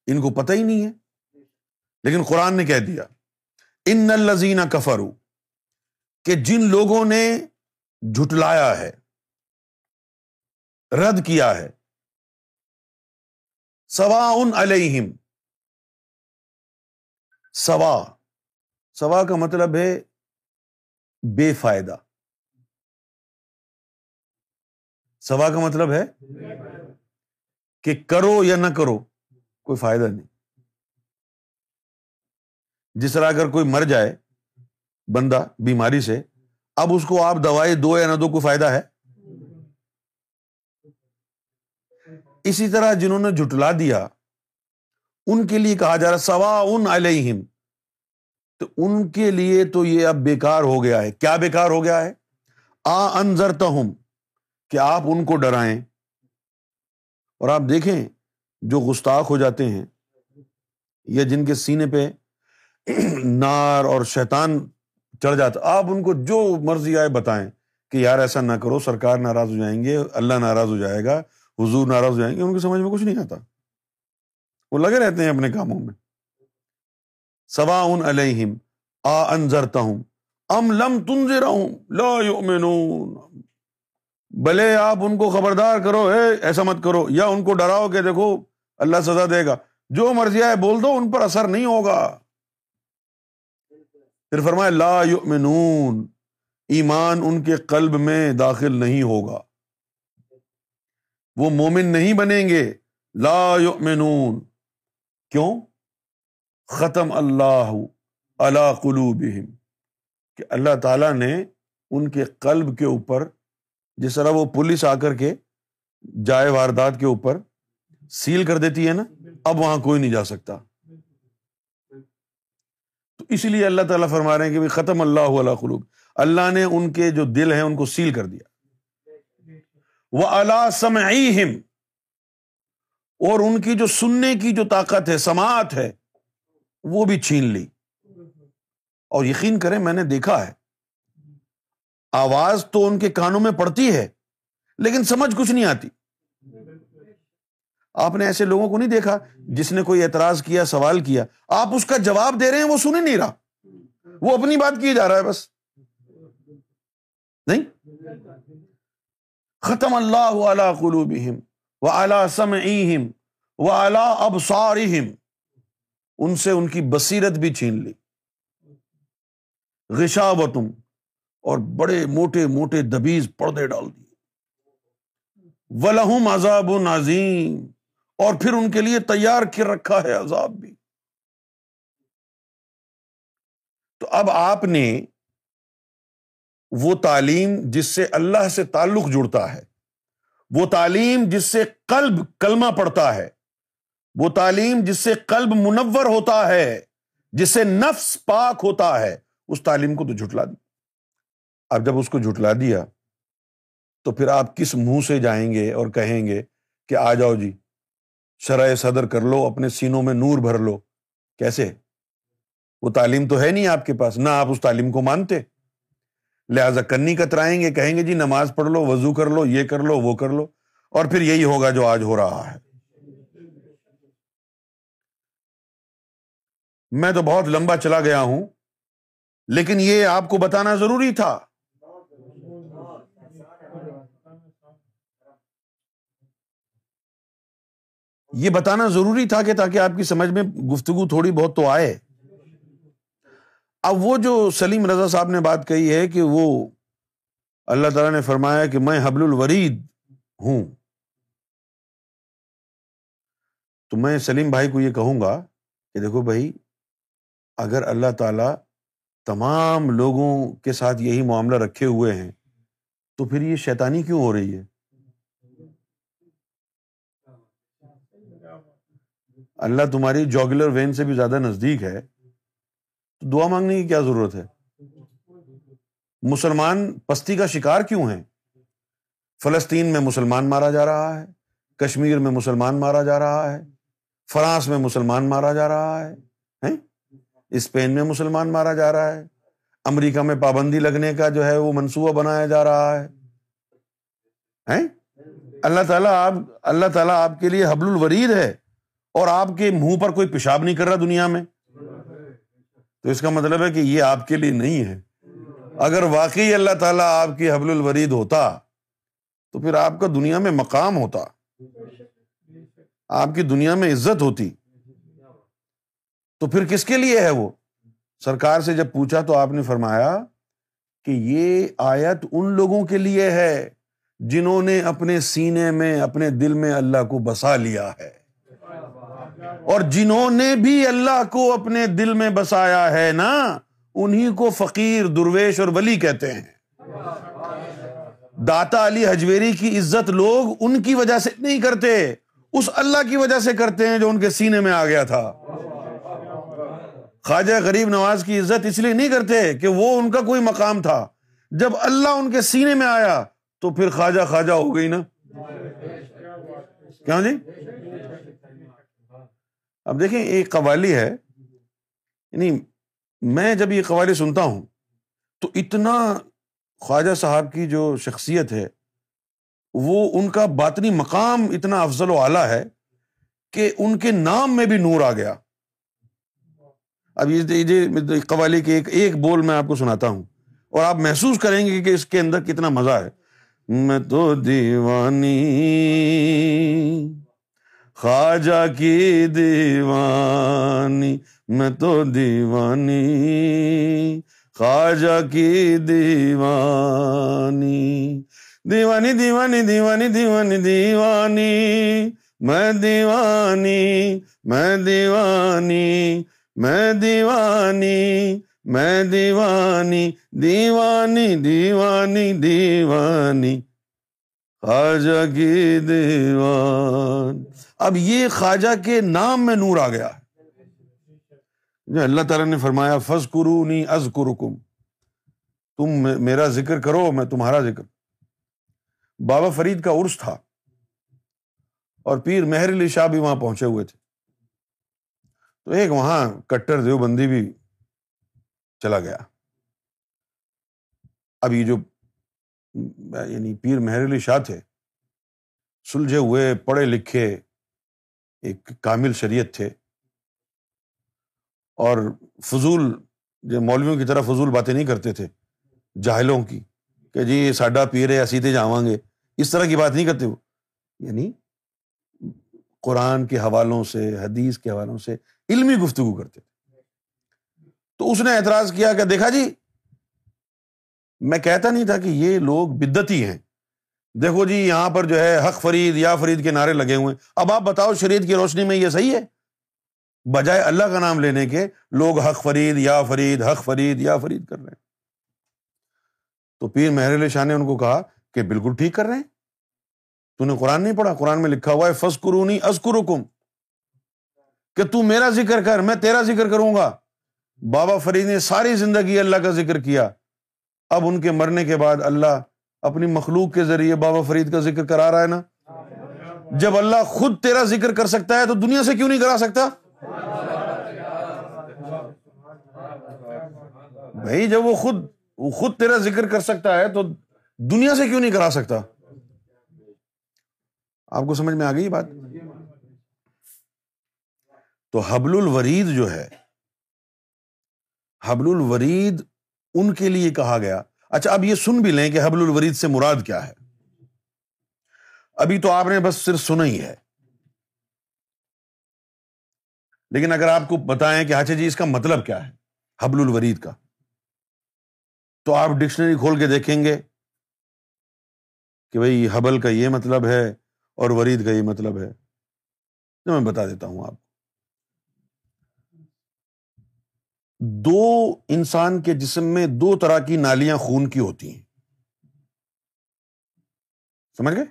ان کو پتہ ہی نہیں ہے۔ لیکن قرآن نے کہہ دیا، ان الزین کفرو کہ جن لوگوں نے جھٹلایا ہے، رد کیا ہے سوا ان علیہم، سوا سوا کا مطلب ہے بے فائدہ۔ سوا کا مطلب ہے کہ کرو یا نہ کرو، کوئی فائدہ نہیں۔ جس طرح اگر کوئی مر جائے، بندہ بیماری سے، اب اس کو آپ دوائی دو یا نہ دو کوئی فائدہ ہے؟ اسی طرح جنہوں نے جٹلا دیا، ان کے لیے کہا جا رہا سوا ان علیہم۔ تو ان کے لیے تو یہ اب بیکار ہو گیا ہے۔ کیا بیکار ہو گیا ہے؟ آ انضر ہوں کہ آپ ان کو ڈرائیں۔ اور آپ دیکھیں جو گستاخ ہو جاتے ہیں، یا جن کے سینے پہ نار اور شیطان چڑھ جاتا آپ ان کو جو مرضی آئے بتائیں کہ یار ایسا نہ کرو، سرکار ناراض ہو جائیں گے، اللہ ناراض ہو جائے گا، حضور ناراض ہو جائیں گے، ان کی سمجھ میں کچھ نہیں آتا۔ وہ لگے رہتے ہیں اپنے کاموں میں۔ سوا ان علیہم، آ انضرتا ہوں ام لم تنظر لا یؤمنون۔ بھلے آپ ان کو خبردار کرو، اے، ایسا مت کرو، یا ان کو ڈراؤ کہ دیکھو، اللہ سزا دے گا۔ جو مرضی آئے بول دو، ان پر اثر نہیں ہوگا۔ پھر فرمائے لا یؤمنون، ایمان ان کے قلب میں داخل نہیں ہوگا۔ وہ مومن نہیں بنیں گے۔ لا یؤمنون، کیوں؟ ختم اللہ اللہ قلوبہم، کہ اللہ تعالیٰ نے ان کے قلب کے اوپر، جس طرح وہ پولیس آ کر کے جائے واردات کے اوپر، سیل کر دیتی ہے نا، اب وہاں کوئی نہیں جا سکتا۔ اسی لیے اللہ تعالیٰ فرما رہے ہیں کہ ختم اللہ علیہ قلوب۔ اللہ نے ان کے جو دل ہیں ان کو سیل کر دیا۔ وہ اللہ سم اور ان کی جو سننے کی جو طاقت ہے، سماعت ہے، وہ بھی چھین لی۔ اور یقین کریں، میں نے دیکھا ہے۔ آواز تو ان کے کانوں میں پڑتی ہے، لیکن سمجھ کچھ نہیں آتی۔ آپ نے ایسے لوگوں کو نہیں دیکھا جس نے کوئی اعتراض کیا، سوال کیا۔ آپ اس کا جواب دے رہے ہیں، وہ سن نہیں رہا۔ وہ اپنی بات کی جا رہا ہے بس۔ نہیں؟ ختم اللہ علی قلوبہم و اعلی سمعہم و اعلی ابصارہم۔ ان سے ان کی بصیرت بھی چھین لی۔ غشاوتم اور بڑے موٹے موٹے دبیز پردے ڈال دیے۔ ولہم عذاب و نازیم اور پھر ان کے لیے تیار کر رکھا ہے عذاب بھی۔ تو اب آپ نے وہ تعلیم جس سے اللہ سے تعلق جڑتا ہے، وہ تعلیم جس سے قلب کلمہ پڑتا ہے، وہ تعلیم جس سے قلب منور ہوتا ہے، جس سے نفس پاک ہوتا ہے، اس تعلیم کو تو جھٹلا دی۔ اب جب اس کو جھٹلا دیا تو پھر آپ کس منہ سے جائیں گے اور کہیں گے کہ آ جاؤ جی۔ شرح صدر کر لو، اپنے سینوں میں نور بھر لو۔ کیسے؟ وہ تعلیم تو ہے نہیں آپ کے پاس، نہ آپ اس تعلیم کو مانتے۔ لہٰذا کنی کترائیں گے، کہیں گے جی نماز پڑھ لو، وضو کر لو، یہ کر لو، وہ کر لو۔ اور پھر یہی ہوگا جو آج ہو رہا ہے۔ میں تو بہت لمبا چلا گیا ہوں، لیکن یہ آپ کو بتانا ضروری تھا۔ یہ بتانا ضروری تھا کہ تاکہ آپ کی سمجھ میں گفتگو تھوڑی بہت تو آئے۔ اب وہ جو سلیم رضا صاحب نے بات کہی ہے کہ وہ اللہ تعالیٰ نے فرمایا کہ میں حبل الورید ہوں۔ تو میں سلیم بھائی کو یہ کہوں گا کہ دیکھو بھائی، اگر اللہ تعالیٰ تمام لوگوں کے ساتھ یہی معاملہ رکھے ہوئے ہیں، تو پھر یہ شیطانی کیوں ہو رہی ہے؟ اللہ تمہاری جوگلر وین سے بھی زیادہ نزدیک ہے، تو دعا مانگنے کی کیا ضرورت ہے؟ مسلمان پستی کا شکار کیوں ہے فلسطین میں مسلمان مارا جا رہا ہے، کشمیر میں مسلمان مارا جا رہا ہے، فرانس میں مسلمان مارا جا رہا ہے اسپین میں مسلمان مارا جا رہا ہے، امریکہ میں پابندی لگنے کا جو ہے وہ منصوبہ بنایا جا رہا ہے۔ اللہ تعالیٰ آپ، اللہ تعالیٰ آپ کے لیے حبل الورید ہے۔ اور آپ کے منہ پر کوئی پیشاب نہیں کر رہا دنیا میں؟ تو اس کا مطلب ہے کہ یہ آپ کے لیے نہیں ہے۔ اگر واقعی اللہ تعالیٰ آپ کی حبل الورید ہوتا، تو پھر آپ کا دنیا میں مقام ہوتا۔ آپ کی دنیا میں عزت ہوتی۔ تو پھر کس کے لیے ہے وہ؟ سرکار سے جب پوچھا تو آپ نے فرمایا کہ یہ آیت ان لوگوں کے لیے ہے جنہوں نے اپنے سینے میں، اپنے دل میں اللہ کو بسا لیا ہے۔ اور جنہوں نے بھی اللہ کو اپنے دل میں بسایا ہے نا انہیں کو فقیر، درویش اور ولی کہتے ہیں۔ داتا علی حجویری کی عزت لوگ ان کی وجہ سے نہیں کرتے، اس اللہ کی وجہ سے کرتے ہیں جو ان کے سینے میں آ گیا تھا۔ خواجہ غریب نواز کی عزت اس لیے نہیں کرتے کہ وہ ان کا کوئی مقام تھا۔ جب اللہ ان کے سینے میں آیا تو پھر خواجہ خواجہ ہو گئی نا۔ کیوں جی؟ اب دیکھیں ایک قوالی ہے یعنی میں جب یہ قوالی سنتا ہوں تو اتنا خواجہ صاحب کی جو شخصیت ہے، وہ ان کا باطنی مقام اتنا افضل و اعلیٰ ہے کہ ان کے نام میں بھی نور آ گیا۔ اب یہ قوالی کے ایک ایک بول میں آپ کو سناتا ہوں اور آپ محسوس کریں گے کہ اس کے اندر کتنا مزہ ہے۔ میں تو دیوانی خواجہ کی دیوانی، میں تو دیوانی۔ خواجہ کی دیوانی۔ دیوانی دیوانی دیوانی دیوانی دیوانی۔ میں دیوانی میں دیوانی میں دیوانی میں دیوانی دیوانی دیوانی دیوانی۔ خواجہ کی دیوان اب یہ خواجہ کے نام میں نور آ گیا اللہ تعالیٰ نے فرمایا فض کرو نی از تم میرا ذکر کرو، میں تمہارا ذکر۔ بابا فرید کا عرس تھا اور پیر مہر علی شاہ بھی وہاں پہنچے ہوئے تھے۔ تو ایک وہاں کٹر دیوبندی بھی چلا گیا۔ اب یہ جو یعنی پیر مہر علی شاہ تھے، سلجھے ہوئے، پڑھے لکھے ایک کامل شریعت تھے۔ اور فضول، جو مولویوں کی طرح فضول باتیں نہیں کرتے تھے، جاہلوں کی، کہ جی یہ ساڈا پیر ہے سیدھے جاواں گے۔ اس طرح کی بات نہیں کرتے وہ۔ یعنی قرآن کے حوالوں سے، حدیث کے حوالوں سے علمی گفتگو کرتے تھے۔ تو اس نے اعتراض کیا کہ دیکھا جی میں کہتا نہیں تھا کہ یہ لوگ بدتی ہیں۔ دیکھو جی یہاں پر جو ہے حق فرید، یا فرید کے نعرے لگے ہوئے اب آپ بتاؤ شریعت کی روشنی میں یہ صحیح ہے؟ بجائے اللہ کا نام لینے کے، لوگ حق فرید، یا فرید، حق فرید، یا فرید کر رہے ہیں۔ تو پیر مہر علی شاہ نے ان کو کہا کہ بالکل ٹھیک کر رہے ہیں۔ تو نے قرآن نہیں پڑھا؟ قرآن میں لکھا ہوا ہے فس قرونی ازکرکم کہ تو میرا ذکر کر، میں تیرا ذکر کروں گا۔ بابا فرید نے ساری زندگی اللہ کا ذکر کیا۔ اب ان کے مرنے کے بعد اللہ اپنی مخلوق کے ذریعے بابا فرید کا ذکر کرا رہا ہے نا؟ جب اللہ خود تیرا ذکر کر سکتا ہے تو دنیا سے کیوں نہیں کرا سکتا؟ بھائی، جب وہ خود وہ خود تیرا ذکر کر سکتا ہے تو دنیا سے کیوں نہیں کرا سکتا؟ آپ کو سمجھ میں آ گئی بات؟ تو حبل الورید جو ہے، حبل الورید ان کے لیے کہا گیا اچھا اب یہ سن بھی لیں کہ حبل الورید سے مراد کیا ہے۔ ابھی تو آپ نے بس صرف سنا ہی ہے۔ لیکن اگر آپ کو بتائیں کہ اچھا جی اس کا مطلب کیا ہے، حبل الورید کا، تو آپ ڈکشنری کھول کے دیکھیں گے کہ بھائی حبل کا یہ مطلب ہے اور ورید کا یہ مطلب ہے۔ میں بتا دیتا ہوں آپ کو۔ دو انسان کے جسم میں دو طرح کی نالیاں خون کی ہوتی ہیں۔ سمجھ گئے؟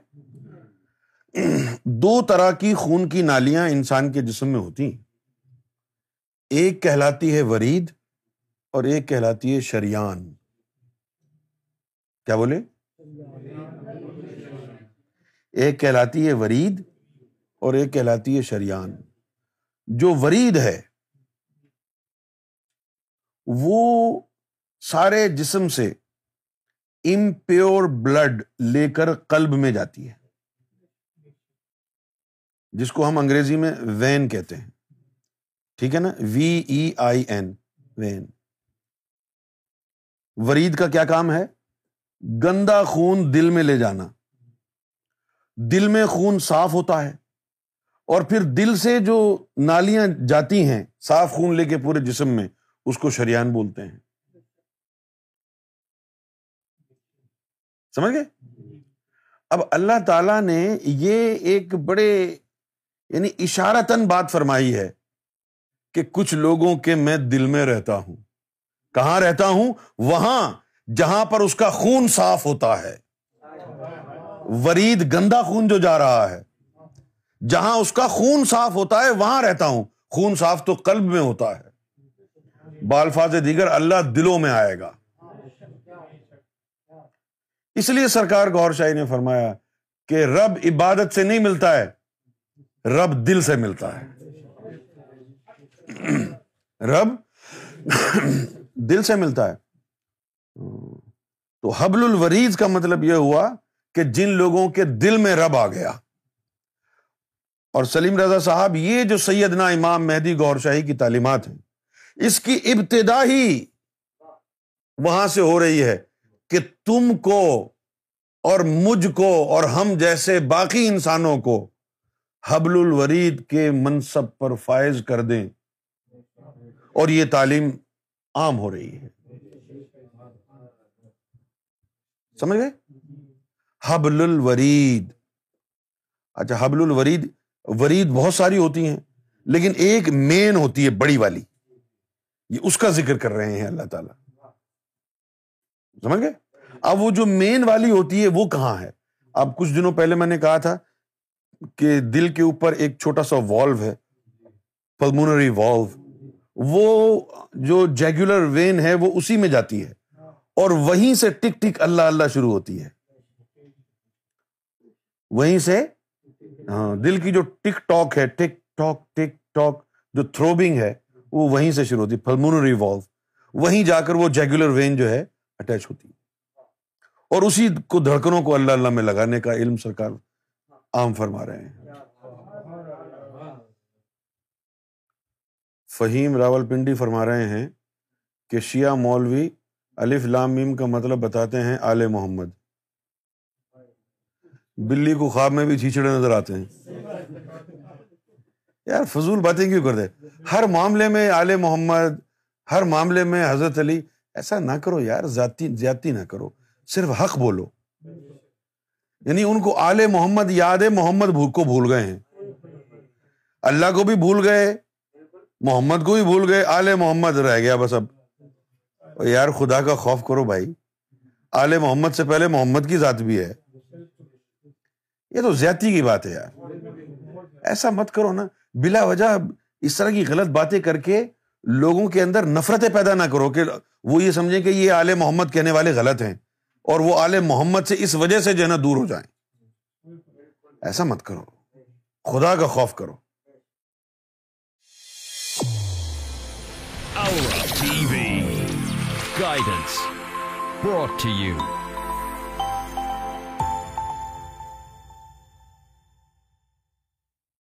دو طرح کی خون کی نالیاں انسان کے جسم میں ہوتی ہیں۔ ایک کہلاتی ہے ورید اور ایک کہلاتی ہے شریان۔ کیا بولے؟ ایک کہلاتی ہے ورید اور ایک کہلاتی ہے شریان۔ جو ورید ہے وہ سارے جسم سے امپیور بلڈ لے کر قلب میں جاتی ہے، جس کو ہم انگریزی میں وین کہتے ہیں۔ ٹھیک ہے نا؟ وی ای آئی این وین۔ ورید کا کیا کام ہے؟ گندا خون دل میں لے جانا۔ دل میں خون صاف ہوتا ہے اور پھر دل سے جو نالیاں جاتی ہیں، صاف خون لے کے پورے جسم میں اس کو شریان بولتے ہیں۔ سمجھ گئے؟ اب اللہ تعالی نے یہ ایک بڑے یعنی اشارتن بات فرمائی ہے کہ کچھ لوگوں کے میں دل میں رہتا ہوں۔ کہاں رہتا ہوں؟ وہاں جہاں پر اس کا خون صاف ہوتا ہے۔ ورید گندا خون جو جا رہا ہے، جہاں اس کا خون صاف ہوتا ہے، وہاں رہتا ہوں۔ خون صاف تو قلب میں ہوتا ہے۔ بالفاظ دیگر اللہ دلوں میں آئے گا۔ اس لیے سرکار گور شاہی نے فرمایا کہ رب عبادت سے نہیں ملتا ہے، رب دل سے ملتا ہے۔ رب دل سے ملتا ہے۔ تو حبل الوریز کا مطلب یہ ہوا کہ جن لوگوں کے دل میں رب آ گیا۔ اور سلیم رضا صاحب، یہ جو سیدنا امام مہدی گور شاہی کی تعلیمات ہیں اس کی ابتدا ہی وہاں سے ہو رہی ہے کہ تم کو اور مجھ کو اور ہم جیسے باقی انسانوں کو حبل الورید کے منصب پر فائز کر دیں۔ اور یہ تعلیم عام ہو رہی ہے۔ سمجھ گئے؟ حبل الورید۔ اچھا حبل الورید، ورید بہت ساری ہوتی ہیں، لیکن ایک مین ہوتی ہے، بڑی والی۔ یہ اس کا ذکر کر رہے ہیں اللہ تعالی۔ سمجھ گئے؟ اب وہ جو مین والی ہوتی ہے وہ کہاں ہے؟ اب کچھ دنوں پہلے میں نے کہا تھا کہ دل کے اوپر ایک چھوٹا سا والو ہے پلمونری والو وہ جو جیگولر وین ہے وہ اسی میں جاتی ہے اور وہیں سے ٹک ٹک اللہ اللہ شروع ہوتی ہے۔ وہیں سے ہاں دل کی جو ٹک ٹاک ہے، ٹک ٹاک ٹک ٹاک جو تھروبنگ ہے وہ وہیں سے شروع ہوتی ہے والو وہیں جا کر وہ جیگولر وین جو ہے اٹیچ ہوتی۔ اور اسی کو دھڑکنوں کو اللہ اللہ میں لگانے کا علم سرکار عام فرما رہے ہیں۔ فہیم راول پنڈی فرما رہے ہیں کہ شیعہ مولوی الف لام میم کا مطلب بتاتے ہیں آل محمد۔ بلی کو خواب میں بھی چھیچڑے نظر آتے ہیں۔ یار فضول باتیں کیوں کر دے؟ ہر معاملے میں آل محمد، ہر معاملے میں حضرت علی، ایسا نہ کرو یار، ذاتی، زیادتی نہ کرو، صرف حق بولو۔ یعنی ان کو آل محمد یاد ہے، محمد کو بھول گئے ہیں۔ اللہ کو بھی بھول گئے، محمد کو بھی بھول گئے، آل محمد رہ گیا بس اب۔ یار خدا کا خوف کرو بھائی۔ آل محمد سے پہلے محمد کی ذات بھی ہے۔ یہ تو زیادتی کی بات ہے یار۔ ایسا مت کرو نا۔ بلا وجہ اس طرح کی غلط باتیں کر کے لوگوں کے اندر نفرتیں پیدا نہ کرو کہ وہ یہ سمجھیں کہ یہ آل محمد کہنے والے غلط ہیں اور وہ آل محمد سے اس وجہ سے جو ہے نا دور ہو جائیں۔ ایسا مت کرو۔ خدا کا خوف کرو۔ Aura